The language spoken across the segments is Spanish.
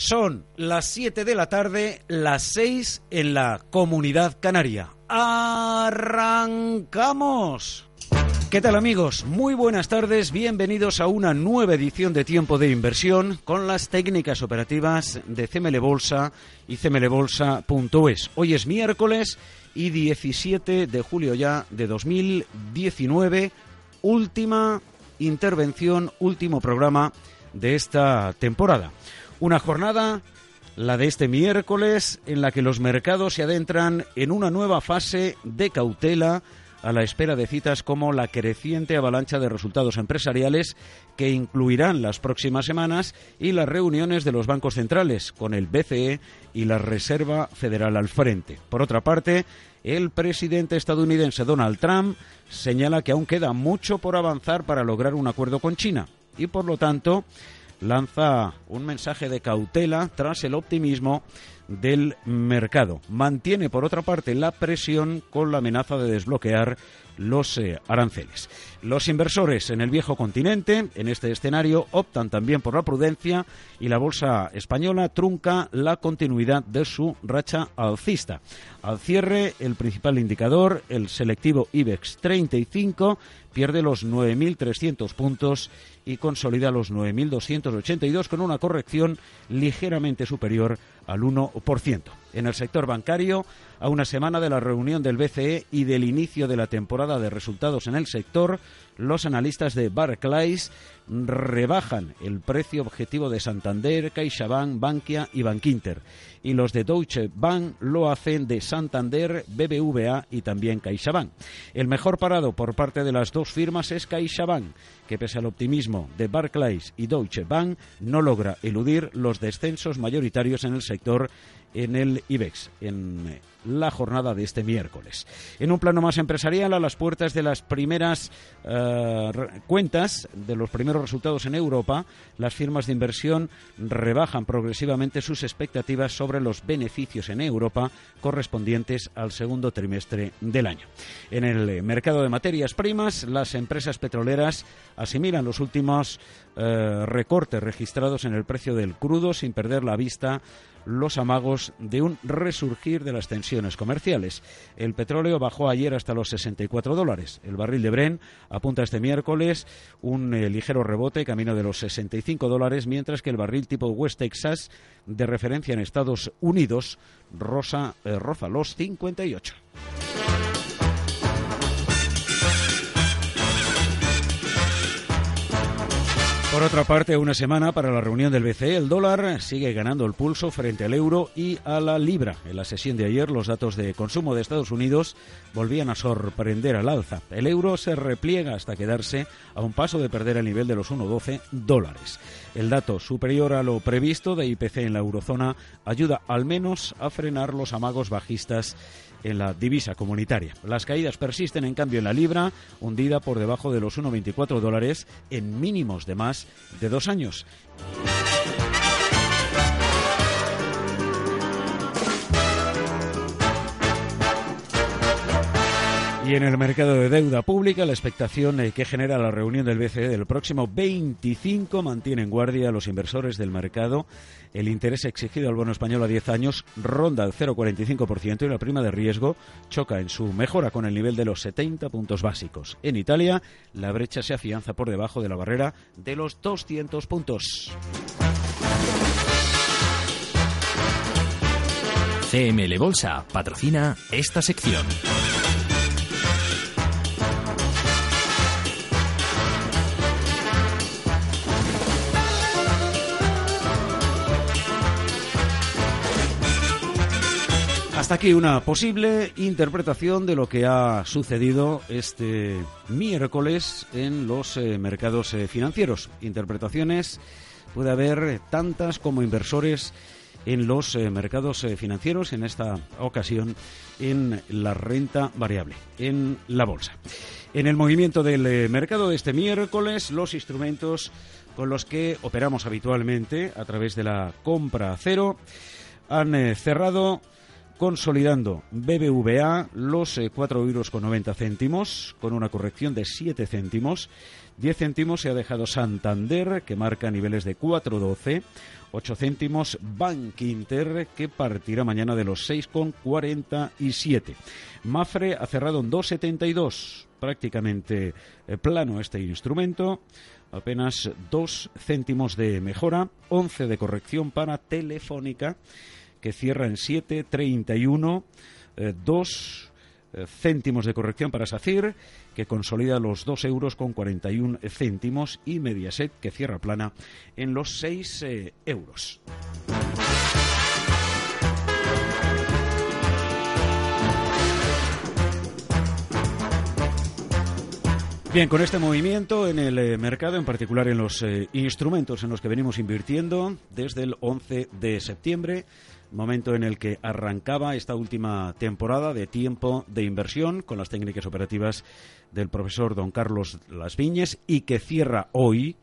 Son las 7 de la tarde, las 6 en la comunidad canaria. ¡Arrancamos! ¿Qué tal amigos? Muy buenas tardes, bienvenidos a una nueva edición de Tiempo de Inversión con las técnicas operativas de CML Bolsa y cmlbolsa.es. Hoy es miércoles y 17 de julio ya de 2019, última intervención, último programa de esta temporada. Una jornada, la de este miércoles, en la que los mercados se adentran en una nueva fase de cautela a la espera de citas como la creciente avalancha de resultados empresariales que incluirán las próximas semanas y las reuniones de los bancos centrales con el BCE y la Reserva Federal al frente. Por otra parte, el presidente estadounidense Donald Trump señala que aún queda mucho por avanzar para lograr un acuerdo con China y por lo tanto lanza un mensaje de cautela tras el optimismo del mercado. Mantiene, por otra parte, la presión con la amenaza de desbloquear los eh, aranceles. Los inversores en el viejo continente, en este escenario, optan también por la prudencia y la bolsa española trunca la continuidad de su racha alcista. Al cierre, el principal indicador, el selectivo IBEX 35, pierde los 9.300 puntos y consolida los 9.282 con una corrección ligeramente superior al 1%. En el sector bancario, a una semana de la reunión del BCE y del inicio de la temporada de resultados en el sector, los analistas de Barclays rebajan el precio objetivo de Santander, CaixaBank, Bankia y Bankinter. Y los de Deutsche Bank lo hacen de Santander, BBVA y también CaixaBank. El mejor parado por parte de las dos firmas es CaixaBank, que pese al optimismo de Barclays y Deutsche Bank, no logra eludir los descensos mayoritarios en el sector en el IBEX en la jornada de este miércoles. En un plano más empresarial, a las puertas de las primeras eh, cuentas, de los primeros resultados en Europa, las firmas de inversión rebajan progresivamente sus expectativas sobre los beneficios en Europa correspondientes al segundo trimestre del año. En el mercado de materias primas, las empresas petroleras asimilan los últimos eh, recortes registrados en el precio del crudo sin perder la vista los amagos de un resurgir de las tensiones comerciales. El petróleo bajó ayer hasta los 64 dólares. El barril de Bren apunta este miércoles un eh, ligero rebote camino de los 65 dólares, mientras que el barril tipo West Texas de referencia en Estados Unidos rosa, eh, roza los 58. Por otra parte, una semana para la reunión del BCE, el dólar sigue ganando el pulso frente al euro y a la libra. En la sesión de ayer, los datos de consumo de Estados Unidos volvían a sorprender al alza. El euro se repliega hasta quedarse a un paso de perder el nivel de los 1,12 dólares. El dato superior a lo previsto de IPC en la eurozona ayuda al menos a frenar los amagos bajistas en la divisa comunitaria. Las caídas persisten, en cambio, en la libra, hundida por debajo de los 1,24 dólares en mínimos de más de dos años. Y en el mercado de deuda pública, la expectación eh, que genera la reunión del BCE del próximo 25 mantiene en guardia a los inversores del mercado. El interés exigido al bono español a 10 años ronda el 0,45% y la prima de riesgo choca en su mejora con el nivel de los 70 puntos básicos. En Italia, la brecha se afianza por debajo de la barrera de los 200 puntos. CML Bolsa patrocina esta sección. Hasta aquí una posible interpretación de lo que ha sucedido este miércoles en los eh, mercados eh, financieros. Interpretaciones puede haber tantas como inversores en los eh, mercados financieros, en esta ocasión en la renta variable, en la bolsa. En el movimiento del mercado de este miércoles, los instrumentos con los que operamos habitualmente a través de la compra cero han cerrado consolidando BBVA los eh, cuatro euros con 90 céntimos, con una corrección de 7 céntimos. 10 céntimos se ha dejado Santander, que marca niveles de 4,12. 8 céntimos Bank Inter, que partirá mañana de los 6,47. Mafre ha cerrado en 2,72. Prácticamente eh, plano este instrumento. Apenas 2 céntimos de mejora. 11 de corrección para Telefónica que cierra en 7,31, eh, dos eh, céntimos de corrección para SACIR, que consolida los 2 euros con 41 céntimos, y Mediaset, que cierra plana en los 6 eh, euros. Bien, con este movimiento en el mercado, en particular en los instrumentos en los que venimos invirtiendo desde el 11 de septiembre, momento en el que arrancaba esta última temporada de tiempo de inversión con las técnicas operativas del profesor don Carlos Las Viñes y que cierra hoy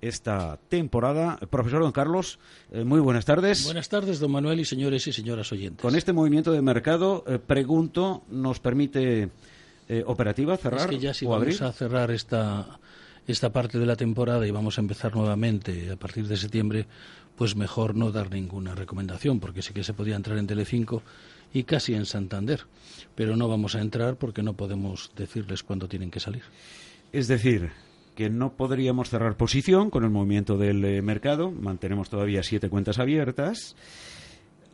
esta temporada. Profesor Don Carlos, eh, muy buenas tardes. Buenas tardes, don Manuel y señores y señoras oyentes. Con este movimiento de mercado, eh, pregunto, ¿nos permite eh, operativa cerrar es que ya si o vamos abrir? a cerrar esta, esta parte de la temporada y vamos a empezar nuevamente a partir de septiembre, pues mejor no dar ninguna recomendación, porque sí que se podía entrar en Telecinco y casi en Santander, pero no vamos a entrar porque no podemos decirles cuándo tienen que salir. Es decir, que no podríamos cerrar posición con el movimiento del eh, mercado, mantenemos todavía siete cuentas abiertas,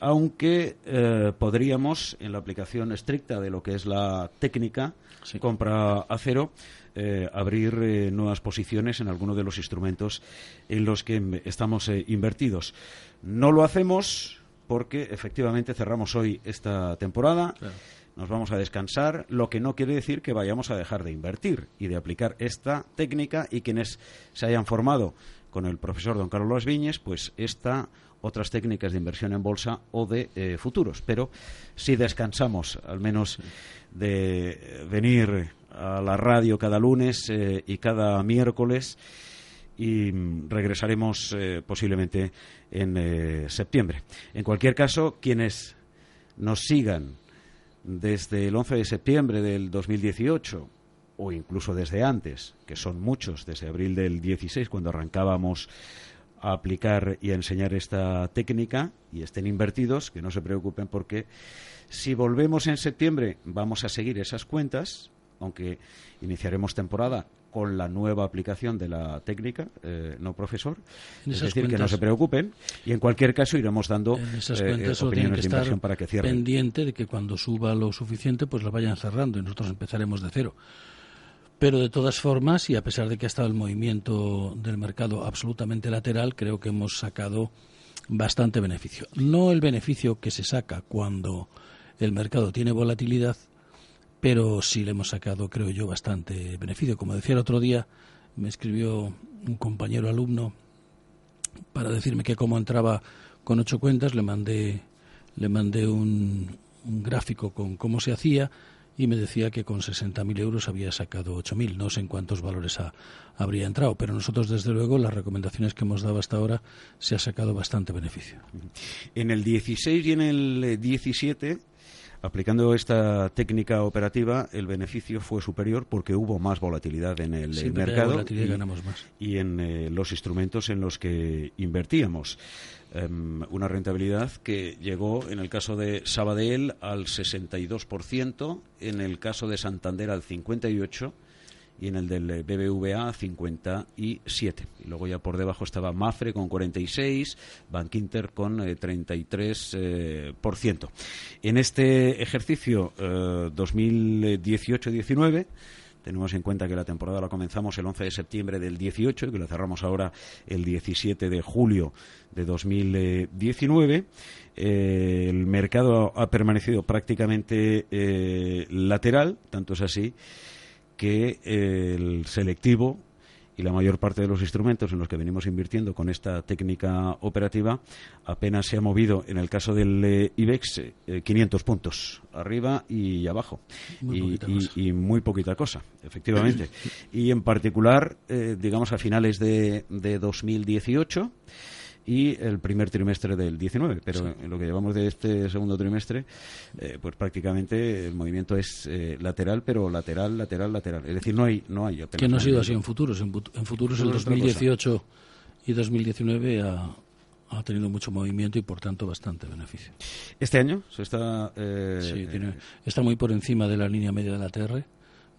aunque eh, podríamos, en la aplicación estricta de lo que es la técnica, Sí. compra a cero, eh, abrir eh, nuevas posiciones en alguno de los instrumentos en los que estamos eh, invertidos. No lo hacemos porque efectivamente cerramos hoy esta temporada. Claro. Nos vamos a descansar, lo que no quiere decir que vayamos a dejar de invertir y de aplicar esta técnica y quienes se hayan formado con el profesor don Carlos Viñes, pues esta otras técnicas de inversión en bolsa o de eh, futuros. Pero si descansamos, al menos de venir a la radio cada lunes eh, y cada miércoles y regresaremos eh, posiblemente en septiembre. En cualquier caso, quienes nos sigan desde el 11 de septiembre del 2018 o incluso desde antes, que son muchos, desde abril del 16, cuando arrancábamos a aplicar y a enseñar esta técnica y estén invertidos, que no se preocupen porque si volvemos en septiembre vamos a seguir esas cuentas, aunque iniciaremos temporada con la nueva aplicación de la técnica, eh, no profesor. Es decir, que no se preocupen y en cualquier caso iremos dando En esas eh, cuentas eh, opiniones que de inversión para que cierren. pendiente de que cuando suba lo suficiente, pues lo vayan cerrando y nosotros empezaremos de cero. Pero de todas formas, y a pesar de que ha estado el movimiento del mercado absolutamente lateral, creo que hemos sacado bastante beneficio. No el beneficio que se saca cuando el mercado tiene volatilidad, pero sí le hemos sacado, creo yo, bastante beneficio. Como decía el otro día, me escribió un compañero alumno para decirme que como entraba con ocho cuentas, le mandé, le mandé un, un gráfico con cómo se hacía y me decía que con 60.000 euros había sacado 8.000. No sé en cuántos valores ha- habría entrado, pero nosotros, desde luego, las recomendaciones que hemos dado hasta ahora se ha sacado bastante beneficio. En el 16 y en el eh, 17, aplicando esta técnica operativa, el beneficio fue superior porque hubo más volatilidad en el eh, mercado volatilidad y, ganamos más. y en eh, los instrumentos en los que invertíamos. Em, una rentabilidad que llegó, en el caso de Sabadell, al 62%, en el caso de Santander al 58% y en el del eh, BBVA 57. Y luego ya por debajo estaba Mafre con 46, Bankinter con eh, 33%. eh. En este ejercicio eh, 2018-19 tenemos en cuenta que la temporada la comenzamos el 11 de septiembre del 18 y que la cerramos ahora el 17 de julio de 2019. Eh, el mercado ha permanecido prácticamente eh, lateral, tanto es así que el selectivo y la mayor parte de los instrumentos en los que venimos invirtiendo con esta técnica operativa apenas se ha movido, en el caso del eh, IBEX, eh, 500 puntos, arriba y abajo. Muy y, poquita y- cosa. y muy poquita cosa, efectivamente. y en particular, eh, digamos, a finales de, de 2018, y el primer trimestre del 19. Pero en lo que llevamos de este segundo trimestre, eh, pues prácticamente el movimiento es eh, lateral, pero lateral, lateral, lateral. Es decir, no hay, no hay Que no ha sido así en futuros. En, futuros el 2018 y 2019 ha, ha tenido mucho movimiento y por tanto bastante beneficio. Este año se está. Eh, sí, está muy por encima de la línea media de la TR,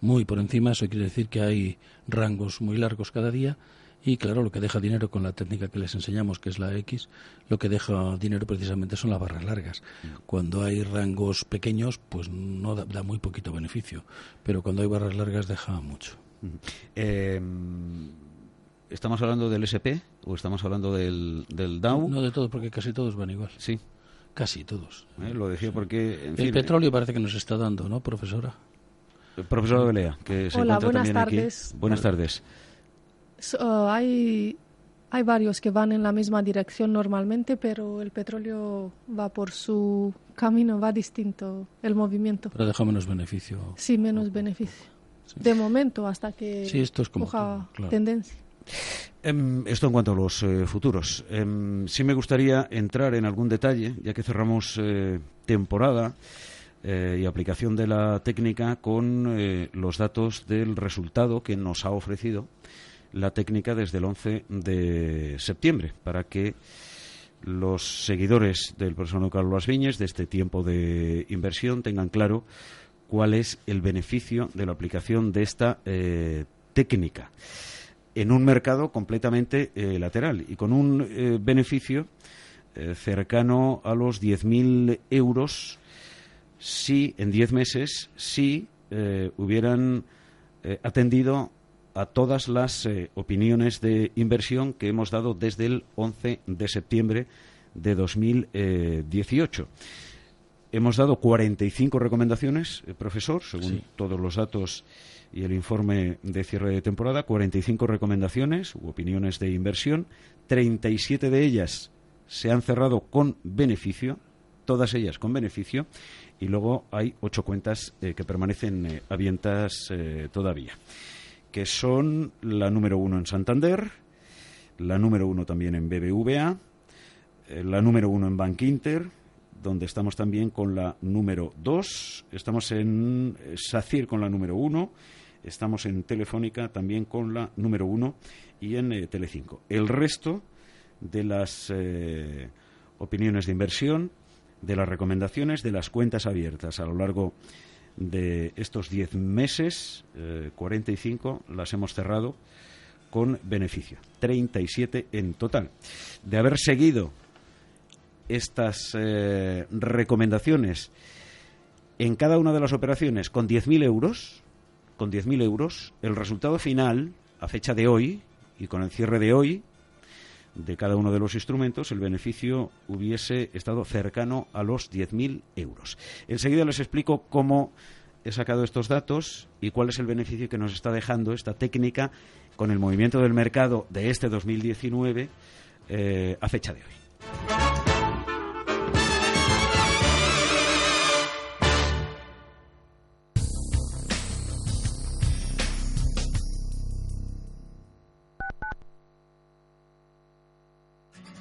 muy por encima. Eso quiere decir que hay rangos muy largos cada día. Y claro, lo que deja dinero con la técnica que les enseñamos, que es la X, lo que deja dinero precisamente son las barras largas. Cuando hay rangos pequeños, pues no da, muy poquito beneficio. Pero cuando hay barras largas, deja mucho. Eh, ¿Estamos hablando del SP o estamos hablando del, del Dow? No de todos, porque casi todos van igual. Sí. Casi todos. Eh, lo decía porque... el petróleo parece que nos está dando, ¿no, profesora? profesora Belea, que se Hola, buenas tardes. Buenas tardes. Hay, hay varios que van en la misma dirección normalmente, pero el petróleo va por su camino, va distinto el movimiento. Pero deja menos beneficio. Sí, menos beneficio. De momento, hasta que sí, esto es como coja tendencia. Em, esto en cuanto a los eh, futuros. Em, sí me gustaría entrar en algún detalle, ya que cerramos eh, temporada eh, y aplicación de la técnica con los datos del resultado que nos ha ofrecido la técnica desde el 11 de septiembre, para que los seguidores del profesor Carlos Viñes de este tiempo de inversión tengan claro cuál es el beneficio de la aplicación de esta técnica en un mercado completamente eh, lateral y con un eh, beneficio eh, cercano a los 10.000 euros si en 10 meses si hubieran atendido a todas las opiniones de inversión que hemos dado desde el 11 de septiembre de 2018. Hemos dado 45 recomendaciones, profesor, según todos los datos y el informe de cierre de temporada, 45 recomendaciones u opiniones de inversión, 37 de ellas se han cerrado con beneficio, todas ellas con beneficio, y luego hay ocho cuentas eh, que permanecen eh, abiertas eh, todavía, que son la número uno en Santander, la número uno también en BBVA, la número uno en Bank Inter, donde estamos también con la número dos, estamos en SACIR con la número uno, Estamos en Telefónica también con la número uno y en eh, Telecinco. El resto de las eh, opiniones de inversión, de las recomendaciones, de las cuentas abiertas a lo largo de estos diez meses, 45 eh, las hemos cerrado con beneficio. 37 en total. De haber seguido estas recomendaciones en cada una de las operaciones con 10.000 euros, con 10.000 euros, el resultado final, a fecha de hoy, y con el cierre de hoy, de cada uno de los instrumentos, el beneficio hubiese estado cercano a los 10.000 euros. Enseguida les explico cómo he sacado estos datos y cuál es el beneficio que nos está dejando esta técnica con el movimiento del mercado de este 2019 eh, a fecha de hoy.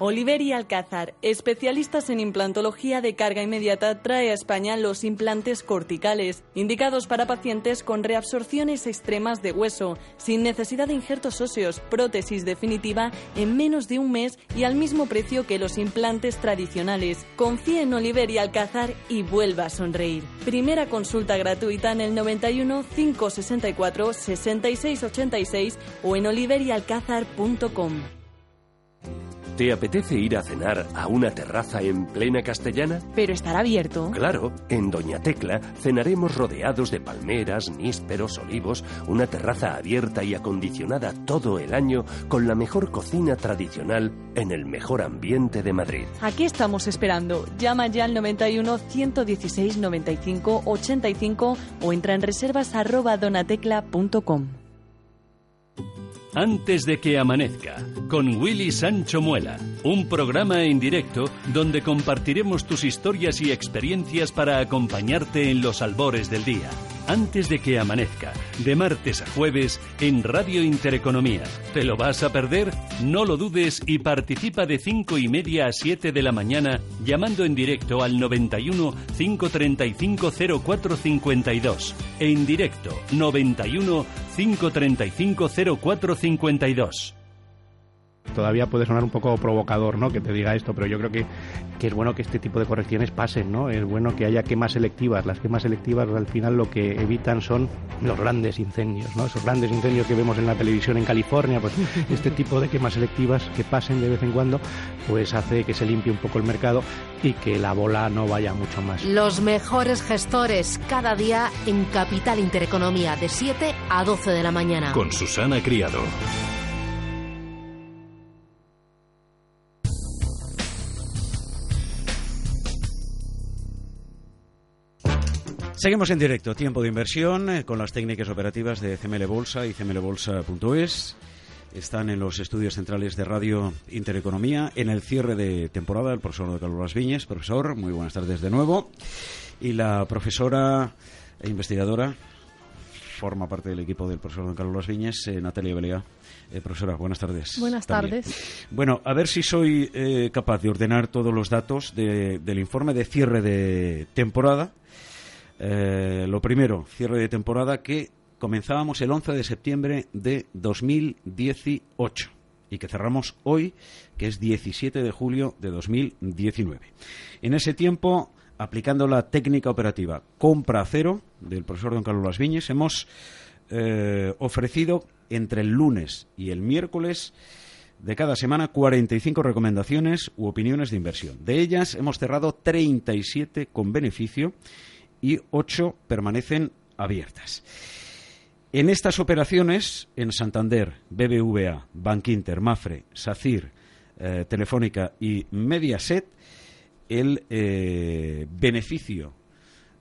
Oliver y Alcázar, especialistas en implantología de carga inmediata, trae a España los implantes corticales, indicados para pacientes con reabsorciones extremas de hueso, sin necesidad de injertos óseos, prótesis definitiva en menos de un mes y al mismo precio que los implantes tradicionales. Confíe en Oliver y Alcázar y vuelva a sonreír. Primera consulta gratuita en el 91 564 6686 o en oliverialcázar.com. ¿Te apetece ir a cenar a una terraza en plena castellana? Pero estará abierto. Claro, en Doña Tecla cenaremos rodeados de palmeras, nísperos, olivos, una terraza abierta y acondicionada todo el año con la mejor cocina tradicional en el mejor ambiente de Madrid. Aquí estamos esperando. Llama ya al 91 116 95 85 o entra en reservas arroba donatecla.com. Antes de que amanezca, con Willy Sancho Muela, un programa en directo donde compartiremos tus historias y experiencias para acompañarte en los albores del día. Antes de que amanezca, de martes a jueves en Radio Intereconomía. ¿Te lo vas a perder? No lo dudes y participa de 5 y media a 7 de la mañana llamando en directo al 91 535 0452. En directo 91 535 0452 todavía puede sonar un poco provocador, ¿no? Que te diga esto, pero yo creo que, que, es bueno que este tipo de correcciones pasen, ¿no? Es bueno que haya quemas selectivas. Las quemas selectivas al final lo que evitan son los grandes incendios, ¿no? Esos grandes incendios que vemos en la televisión en California, pues este tipo de quemas selectivas que pasen de vez en cuando, pues hace que se limpie un poco el mercado y que la bola no vaya mucho más. Los mejores gestores cada día en Capital Intereconomía de 7 a 12 de la mañana. Con Susana Criado. Seguimos en directo, tiempo de inversión, eh, con las técnicas operativas de CML Bolsa y cmlbolsa.es. Están en los estudios centrales de Radio Intereconomía en el cierre de temporada el profesor Carlos Las Viñes. Profesor, muy buenas tardes de nuevo. Y la profesora e investigadora, forma parte del equipo del profesor Don Carlos Viñes, eh, Natalia Belea. Eh, profesora, buenas tardes. Buenas tardes. Bueno, a ver si soy capaz de ordenar todos los datos del informe de cierre de temporada eh, lo primero, cierre de temporada que comenzábamos el 11 de septiembre de 2018 y que cerramos hoy, que es 17 de julio de 2019. En ese tiempo, aplicando la técnica operativa compra cero del profesor don Carlos Las Viñes, hemos eh, ofrecido entre el lunes y el miércoles de cada semana 45 recomendaciones u opiniones de inversión. De ellas hemos cerrado 37 con beneficio y ocho permanecen abiertas. En estas operaciones, en Santander, BBVA, Bankinter, Mafre, SACIR, eh, Telefónica y Mediaset, el eh, beneficio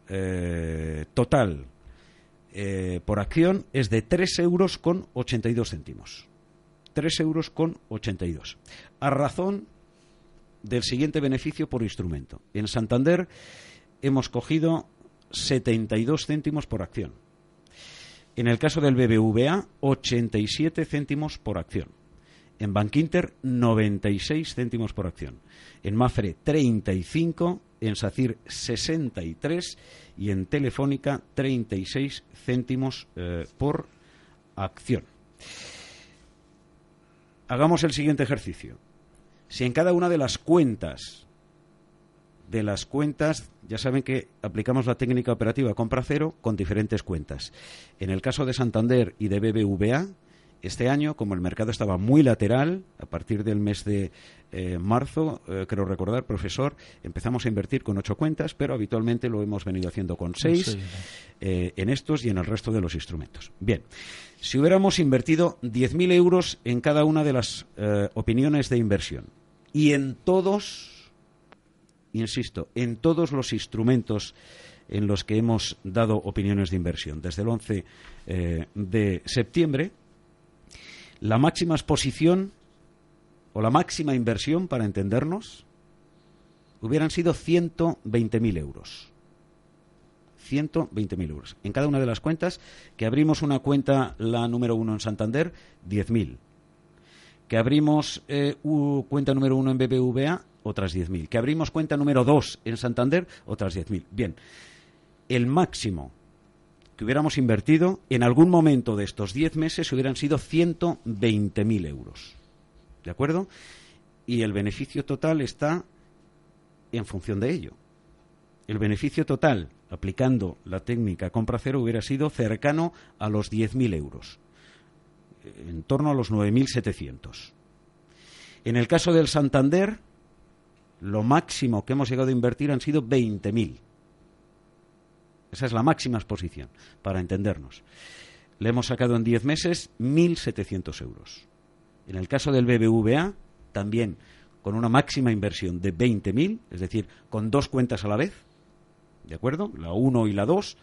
eh, total por acción es de 3 euros con 82 céntimos. 3 euros con 82. A razón del siguiente beneficio por instrumento. En Santander hemos cogido 72 céntimos por acción. En el caso del BBVA, 87 céntimos por acción. En Bankinter, 96 céntimos por acción. En Mafre, 35. En SACIR, 63. Y en Telefónica, 36 céntimos eh, por acción. Hagamos el siguiente ejercicio. Si en cada una de las cuentas de las cuentas, ya saben que aplicamos la técnica operativa compra cero con diferentes cuentas. En el caso de Santander y de BBVA, este año, como el mercado estaba muy lateral, a partir del mes de eh, marzo, eh, creo recordar, profesor, empezamos a invertir con ocho cuentas, pero habitualmente lo hemos venido haciendo con seis eh, en estos y en el resto de los instrumentos. Bien, si hubiéramos invertido 10.000 euros en cada una de las opiniones de inversión y en todos insisto, en todos los instrumentos en los que hemos dado opiniones de inversión. Desde el 11 eh, de septiembre, la máxima exposición o la máxima inversión, para entendernos, hubieran sido 120.000 euros. 120.000 euros. En cada una de las cuentas, que abrimos una cuenta, la número uno en Santander, 10.000. Que abrimos eh, cuenta número uno en BBVA, otras 10.000. Que abrimos cuenta número 2 en Santander, otras 10.000. Bien, el máximo que hubiéramos invertido en algún momento de estos 10 meses hubieran sido 120.000 euros. ¿De acuerdo? Y el beneficio total está en función de ello. El beneficio total, aplicando la técnica compra cero, hubiera sido cercano a los 10.000 euros, en torno a los 9.700. En el caso del Santander, lo máximo que hemos llegado a invertir han sido 20.000. Esa es la máxima exposición, para entendernos. Le hemos sacado en 10 meses 1.700 euros. En el caso del BBVA, también con una máxima inversión de 20.000, es decir, con dos cuentas a la vez, ¿de acuerdo? La 1 y la 2,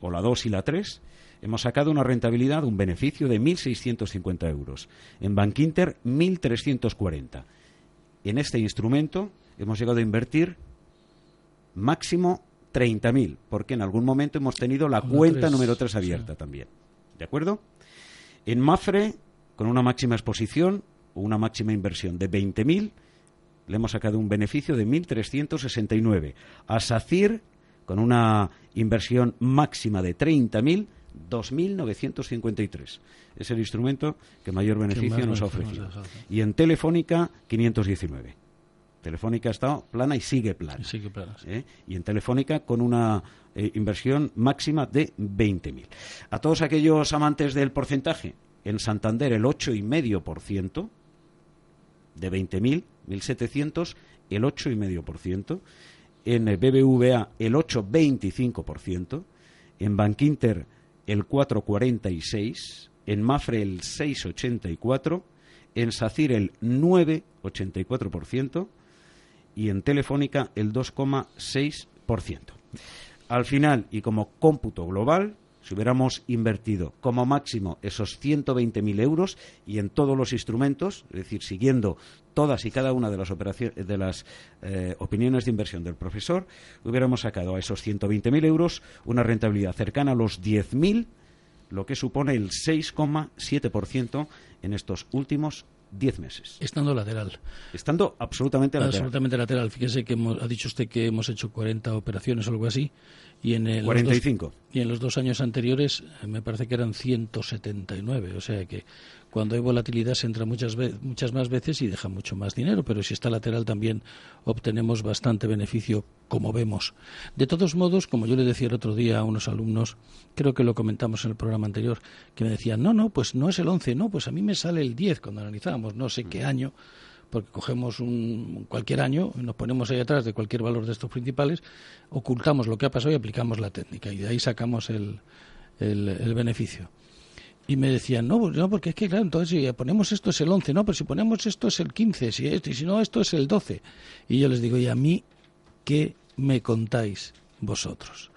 o la 2 y la 3, hemos sacado una rentabilidad, un beneficio de 1.650 euros. En Bankinter, 1.340. En este instrumento hemos llegado a invertir máximo 30.000, porque en algún momento hemos tenido la cuenta número 3 abierta también. ¿De acuerdo? En Mafre, con una máxima exposición o una máxima inversión de 20.000, le hemos sacado un beneficio de 1.369. A SACIR, con una inversión máxima de 30.000, 2.953. Es el instrumento que mayor beneficio nos ha ofrecido. Y en Telefónica, 519. Telefónica ha estado plana y sigue plana. Planas. ¿eh? y en Telefónica con una eh, inversión máxima de 20.000. A todos aquellos amantes del porcentaje, en Santander el 8,5%, de 20.000, 1.700, el 8,5%, en BBVA el 8,25%, en Bankinter el 4,46%, en Mafre el 6,84%, en SACIR el 9,84%, y en Telefónica el 2,6%. Al final, y como cómputo global, si hubiéramos invertido como máximo esos 120.000 euros y en todos los instrumentos, es decir, siguiendo todas y cada una de las, operaciones, de las eh, opiniones de inversión del profesor, hubiéramos sacado a esos 120.000 euros una rentabilidad cercana a los 10.000, lo que supone el 6,7% en estos últimos 10 meses. Estando lateral. Estando absolutamente lateral. Absolutamente lateral. Fíjese que hemos- ha dicho usted que hemos hecho 40 operaciones o algo así. Y en, el, 45. Los dos, y en los dos años anteriores eh, me parece que eran 179. O sea que cuando hay volatilidad se entra muchas, ve- muchas más veces y deja mucho más dinero. Pero si está lateral también obtenemos bastante beneficio, como vemos. De todos modos, como yo le decía el otro día a unos alumnos, creo que lo comentamos en el programa anterior, que me decían, no, no, pues no es el 11, no, pues a mí me sale el 10 cuando analizábamos no sé qué año porque cogemos un, cualquier año, nos ponemos ahí atrás de cualquier valor de estos principales, ocultamos lo que ha pasado y aplicamos la técnica y de ahí sacamos el, el, el beneficio. Y me decían, no, no, porque es que, claro, entonces si ponemos esto es el 11, no, pero si ponemos esto es el 15, si, esto, y si no, esto es el 12. Y yo les digo, ¿y a mí qué me contáis vosotros?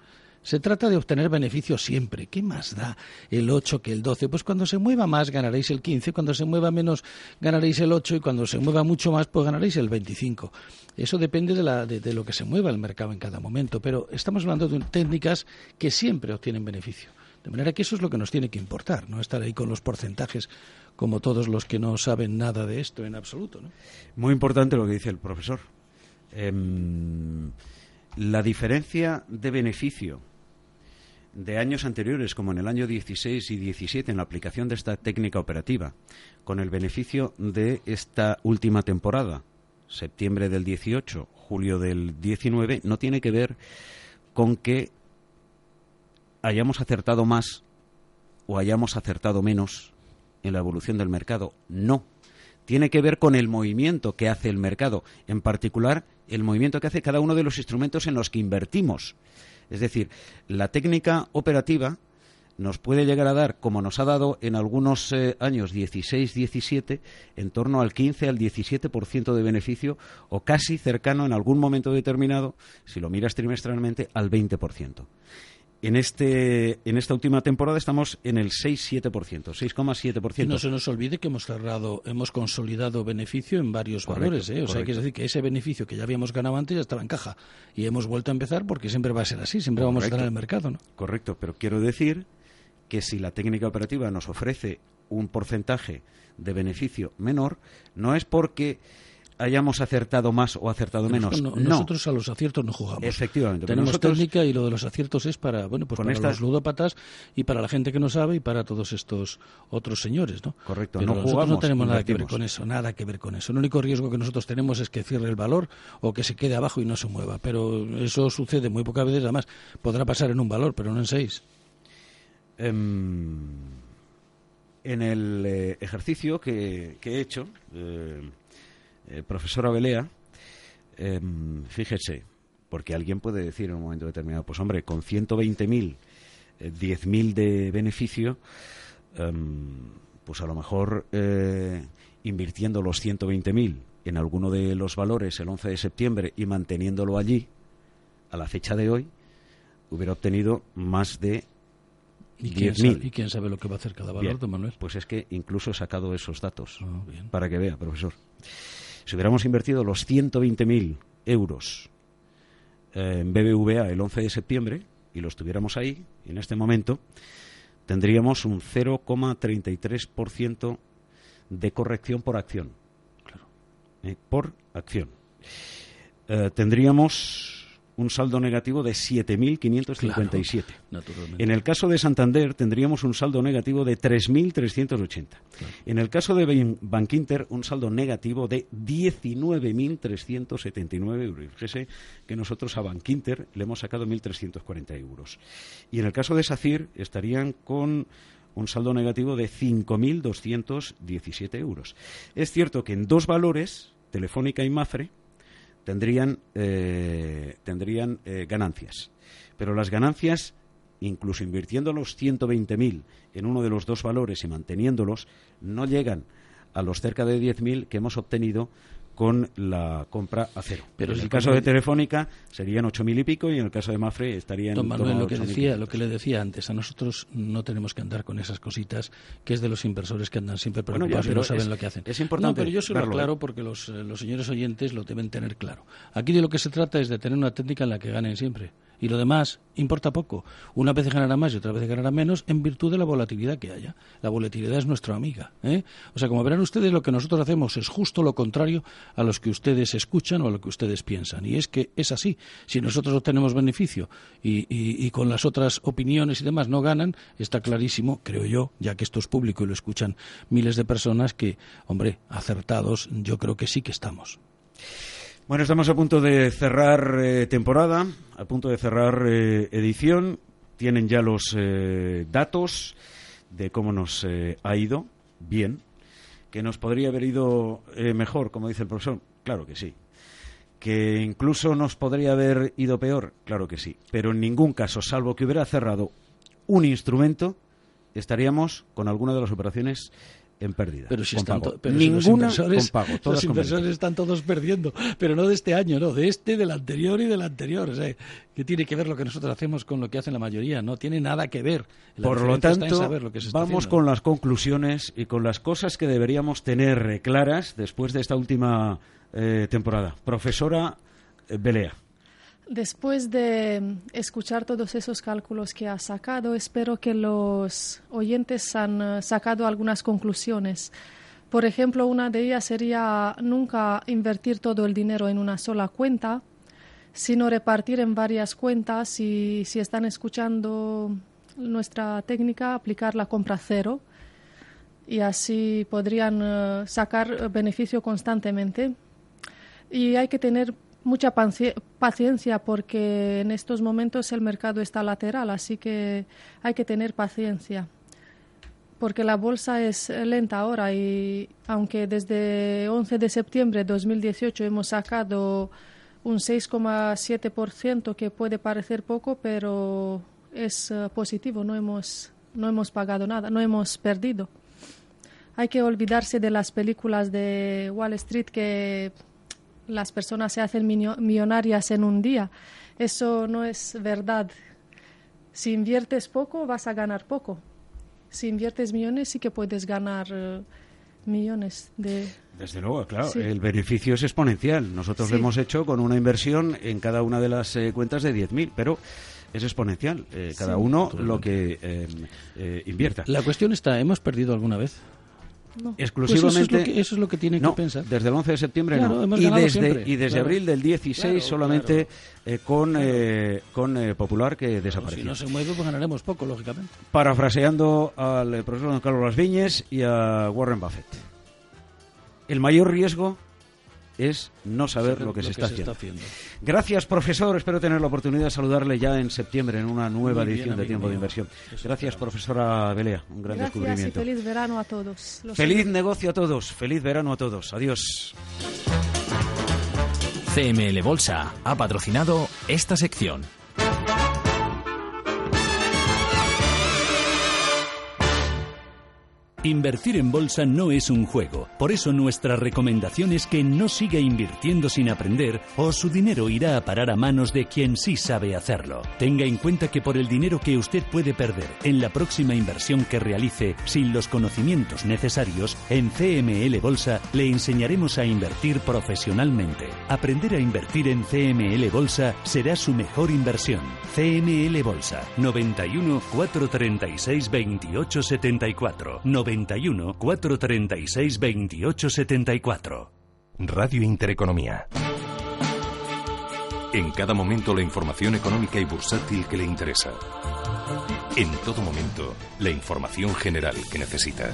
Se trata de obtener beneficio siempre. ¿Qué más da el 8 que el 12? Pues cuando se mueva más ganaréis el 15, cuando se mueva menos ganaréis el 8 y cuando se mueva mucho más pues ganaréis el 25. Eso depende de, la, de, lo que se mueva el mercado en cada momento, pero estamos hablando de técnicas que siempre obtienen beneficio. De manera que eso es lo que nos tiene que importar, no estar ahí con los porcentajes como todos los que no saben nada de esto en absoluto. Muy importante lo que dice el profesor. Em, la diferencia de beneficio de años anteriores, como en el año 16 y 17, en la aplicación de esta técnica operativa, con el beneficio de esta última temporada, septiembre del 18, julio del 19, no tiene que ver con que hayamos acertado más o hayamos acertado menos en la evolución del mercado. No. Tiene que ver con el movimiento que hace el mercado, en particular el movimiento que hace cada uno de los instrumentos en los que invertimos. Es decir, la técnica operativa nos puede llegar a dar, como nos ha dado en algunos eh, años 16-17, en torno al 15 al 17% de beneficio o casi cercano en algún momento determinado, si lo miras trimestralmente, al 20%. En, este, en esta última temporada estamos en el 6-7%, 6,7%. Y no se nos olvide que hemos cerrado, hemos consolidado beneficio en varios Correcto, valores. ¿eh? O sea, correcto. que es decir que ese beneficio que ya habíamos ganado antes ya estaba en caja. Y hemos vuelto a empezar porque siempre va a ser así, siempre vamos a estar en el mercado. ¿no? Correcto, pero quiero decir que si la técnica operativa nos ofrece un porcentaje de beneficio menor, no es porque hayamos acertado más o acertado menos. Nosotros, no, no- nosotros a los aciertos no jugamos. Efectivamente, Tenemos nosotros- técnica y lo de los aciertos es para, bueno, pues Con para estas- los ludópatas y para la gente que no sabe y para todos estos otros señores, ¿no? Correcto, Pero no nosotros jugamos, no tenemos nada que ver con eso, nada que ver con eso. El único riesgo que nosotros tenemos es que cierre el valor o que se quede abajo y no se mueva. Pero eso sucede muy pocas veces, además podrá pasar en un valor, pero no en seis. Em, en el eh, ejercicio que, que he hecho, eh, eh, profesora Belea, em, fíjese, porque alguien puede decir en un momento determinado, pues hombre, con 120.000, eh, 10.000 de beneficio, em, pues a lo mejor eh, invirtiendo los 120.000 en alguno de los valores el 11 de septiembre y manteniéndolo allí, a la fecha de hoy, hubiera obtenido más de ¿Y quién, sabe, 10.000. y quién sabe lo que va a hacer cada valor, Bien, don Manuel? Pues es que incluso he sacado esos datos Ah, para que vea, profesor. Si hubiéramos invertido los 120.000 euros eh, en BBVA el 11 de septiembre y lo estuviéramos ahí, en este momento, tendríamos un 0,33% de corrección por acción. Claro. Eh, por acción. Eh, tendríamos un saldo negativo de 7.557. en el caso de Santander tendríamos un saldo negativo de 3.380. En el caso de Bankinter, un saldo negativo de 19.379 euros. Fíjese que nosotros a Bankinter le hemos sacado 1.340 euros. Y en el caso de SACIR estarían con un saldo negativo de 5.217 euros. Es cierto que en dos valores, Telefónica y Mafre, tendrían, eh, tendrían eh, ganancias. Pero las ganancias, incluso invirtiendo los 120.000 en uno de los dos valores y manteniéndolos, no llegan a los cerca de 10.000 que hemos obtenido con la compra a cero. Pero en el caso de Telefónica serían ocho mil y pico y en el caso de Mafre estarían. Don Manuel, lo que decía, lo que le decía antes, a nosotros no tenemos que andar con esas cositas que es de los inversores que andan siempre preocupados y no saben lo que hacen. Es importante. No, pero yo se lo aclaro porque los, eh, los señores oyentes lo deben tener claro. Aquí de lo que se trata es de tener una técnica en la que ganen siempre y lo demás importa poco. Una vez ganará más y otra vez ganará menos en virtud de la volatilidad que haya. La volatilidad es nuestra amiga. ¿eh? O sea, como verán ustedes, lo que nosotros hacemos es justo lo contrario a los que ustedes escuchan o a lo que ustedes piensan. Y es que es así. Si nosotros obtenemos beneficio y, y con las otras opiniones y demás no ganan, está clarísimo, creo yo, ya que esto es público y lo escuchan miles de personas, que, hombre, acertados yo creo que sí que estamos. Bueno, estamos a punto de cerrar eh, temporada, a punto de cerrar eh, edición. Tienen ya los eh, datos de cómo nos ha ido. Bien. ¿Que nos podría haber ido mejor, como dice el profesor? Claro que sí. ¿Que incluso nos podría haber ido peor? Claro que sí. Pero en ningún caso, salvo que hubiera cerrado un instrumento, estaríamos con alguna de las operaciones en pérdida. Pero si están Ninguna los inversores, los inversores están todos perdiendo, pero no de este año, no, de este, del anterior y del anterior. O sea, ¿qué tiene que ver lo que nosotros hacemos con lo que hacen la mayoría? No tiene nada que ver. Por lo tanto, vamos con las conclusiones y con las cosas que deberíamos tener claras después de esta última eh, temporada. Profesora eh, Belea. Después de escuchar todos esos cálculos que ha sacado, espero que los oyentes han eh, sacado algunas conclusiones. Por ejemplo, una de ellas sería nunca invertir todo el dinero en una sola cuenta, sino repartir en varias cuentas y si están escuchando nuestra técnica, aplicar la compra cero y así podrían eh, sacar beneficio constantemente. Y hay que tener mucha paciencia porque en estos momentos el mercado está lateral, así que hay que tener paciencia. Porque la bolsa es lenta ahora y aunque desde 11 de septiembre de 2018 hemos sacado un 6,7%, que puede parecer poco, pero es eh, positivo, no hemos, no hemos pagado nada, no hemos perdido. Hay que olvidarse de las películas de Wall Street que las personas se hacen millonarias en un día. Eso no es verdad. Si inviertes poco, vas a ganar poco. Si inviertes millones, sí que puedes ganar eh, millones de... Desde luego, claro, el beneficio es exponencial. Nosotros lo hemos hecho con una inversión en cada una de las eh, cuentas de 10.000, pero es exponencial. Eh, cada uno lo que invierta. La cuestión está, ¿hemos perdido alguna vez? Exclusivamente. Pues eso, es lo que, tiene que pensar. Desde el 11 de septiembre no. Y desde, y desde abril del 16 solamente eh, con, eh, con eh, Popular que desapareció. si no se mueve, pues ganaremos poco, lógicamente. Parafraseando al profesor don Carlos Las Viñes y a Warren Buffett. El mayor riesgo es no saber lo que, se, está, haciendo. Gracias, profesor. Espero tener la oportunidad de saludarle ya en septiembre en una nueva edición de Tiempo de Inversión. Gracias, profesora Belea. Un gran descubrimiento. Y feliz verano a todos. feliz negocio a todos. Feliz verano a todos. Adiós. CML Bolsa ha patrocinado esta sección. Invertir en bolsa no es un juego. Por eso nuestra recomendación es que no siga invirtiendo sin aprender o su dinero irá a parar a manos de quien sí sabe hacerlo. Tenga en cuenta que por el dinero que usted puede perder en la próxima inversión que realice sin los conocimientos necesarios, en CML Bolsa le enseñaremos a invertir profesionalmente. Aprender a invertir en CML Bolsa será su mejor inversión. CML Bolsa 91 436 28 74 91 436 28 74 Radio Intereconomía. En cada momento la información económica y bursátil que le interesa. En todo momento la información general que necesita.